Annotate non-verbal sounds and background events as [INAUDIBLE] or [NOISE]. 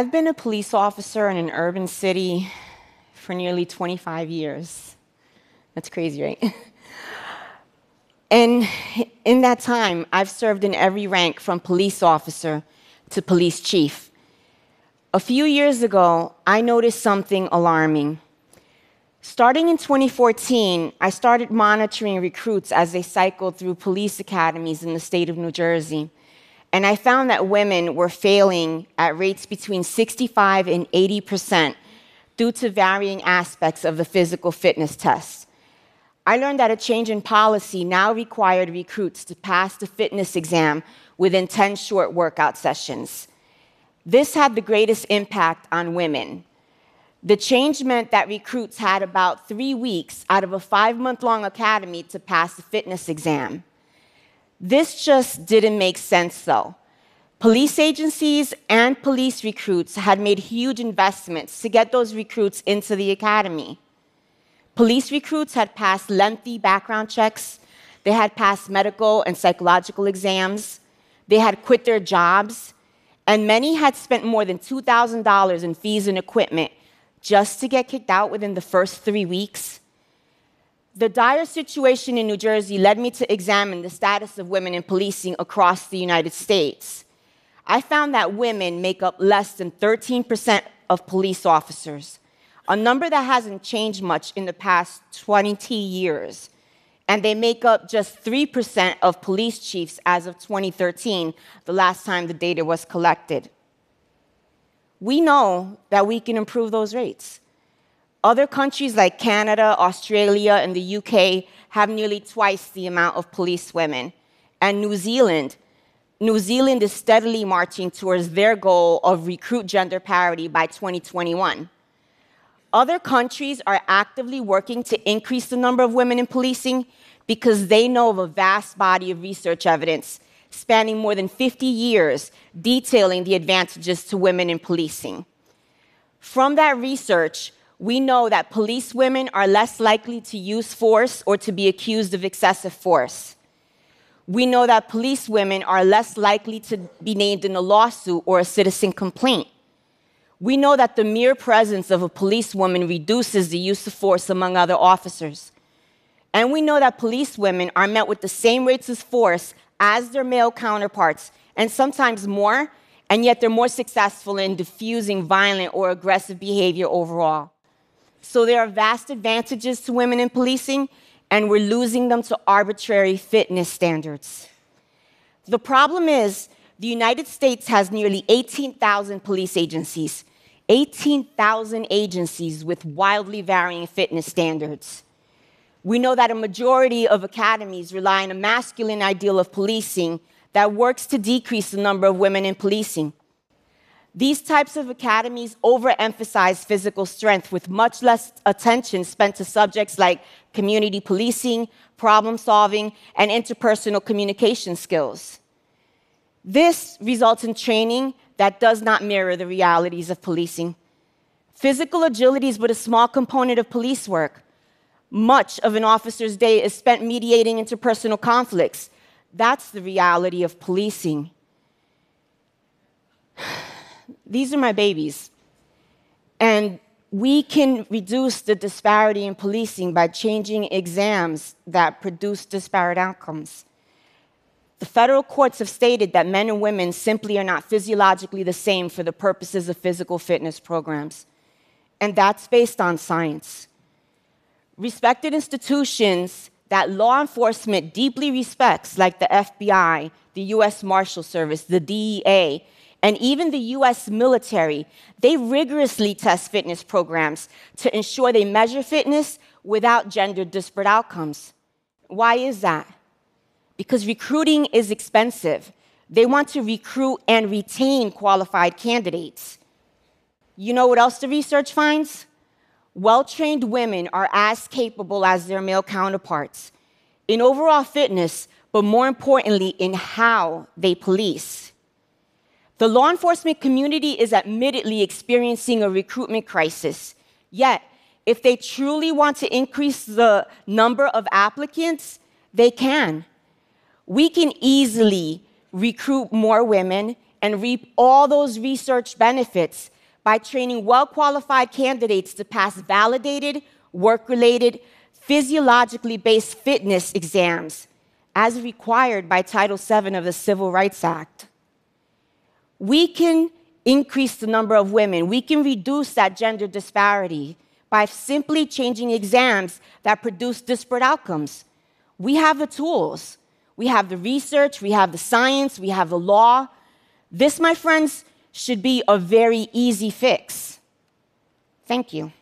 I've been a police officer in an urban city for nearly 25 years. That's crazy, right? [LAUGHS] And in that time, I've served in every rank from police officer to police chief. A few years ago, I noticed something alarming. Starting in 2014, I started monitoring recruits as they cycled through police academies in the state of New Jersey. And I found that women were failing at rates between 65 and 80 percent due to varying aspects of the physical fitness test. I learned that a change in policy now required recruits to pass the fitness exam within 10 short workout sessions. This had the greatest impact on women. The change meant that recruits had about three weeks out of a five month long academy to pass the fitness exam. This just didn't make sense, though. Police agencies and police recruits had made huge investments to get those recruits into the academy. Police recruits had passed lengthy background checks, they had passed medical and psychological exams, they had quit their jobs, and many had spent more than $2,000 in fees and equipment just to get kicked out within the first three weeks. The dire situation in New Jersey led me to examine the status of women in policing across the United States. I found that women make up less than 13% of police officers, a number that hasn't changed much in the past 20 years. And they make up just 3% of police chiefs as of 2013, the last time the data was collected. We know that we can improve those rates. Other countries like Canada, Australia, and the UK have nearly twice the amount of police women. And New Zealand, New Zealand is steadily marching towards their goal of recruit gender parity by 2021. Other countries are actively working to increase the number of women in policing because they know of a vast body of research evidence spanning more than 50 years detailing the advantages to women in policing. From that research, we know that police women are less likely to use force or to be accused of excessive force. We know that police women are less likely to be named in a lawsuit or a citizen complaint. We know that the mere presence of a policewoman reduces the use of force among other officers. And we know that police women are met with the same rates of force as their male counterparts, and sometimes more, and yet they're more successful in diffusing violent or aggressive behavior overall. So there are vast advantages to women in policing, and we're losing them to arbitrary fitness standards. The problem is, the United States has nearly 18,000 police agencies, 18,000 agencies with wildly varying fitness standards. We know that a majority of academies rely on a masculine ideal of policing that works to decrease the number of women in policing. These types of academies overemphasize physical strength with much less attention spent to subjects like community policing, problem solving, and interpersonal communication skills. This results in training that does not mirror the realities of policing. Physical agility is but a small component of police work. Much of an officer's day is spent mediating interpersonal conflicts. That's the reality of policing. These are my babies. And we can reduce the disparity in policing by changing exams that produce disparate outcomes. The federal courts have stated that men and women simply are not physiologically the same for the purposes of physical fitness programs. And that's based on science. Respected institutions that law enforcement deeply respects, like the FBI, the US Marshal Service, the DEA, and even the US military, they rigorously test fitness programs to ensure they measure fitness without gender disparate outcomes. Why is that? Because recruiting is expensive. They want to recruit and retain qualified candidates. You know what else the research finds? Well trained women are as capable as their male counterparts in overall fitness, but more importantly, in how they police. The law enforcement community is admittedly experiencing a recruitment crisis. Yet, if they truly want to increase the number of applicants, they can. We can easily recruit more women and reap all those research benefits by training well qualified candidates to pass validated, work related, physiologically based fitness exams as required by Title VII of the Civil Rights Act. We can increase the number of women, we can reduce that gender disparity by simply changing exams that produce disparate outcomes. We have the tools, we have the research, we have the science, we have the law. This, my friends, should be a very easy fix. Thank you.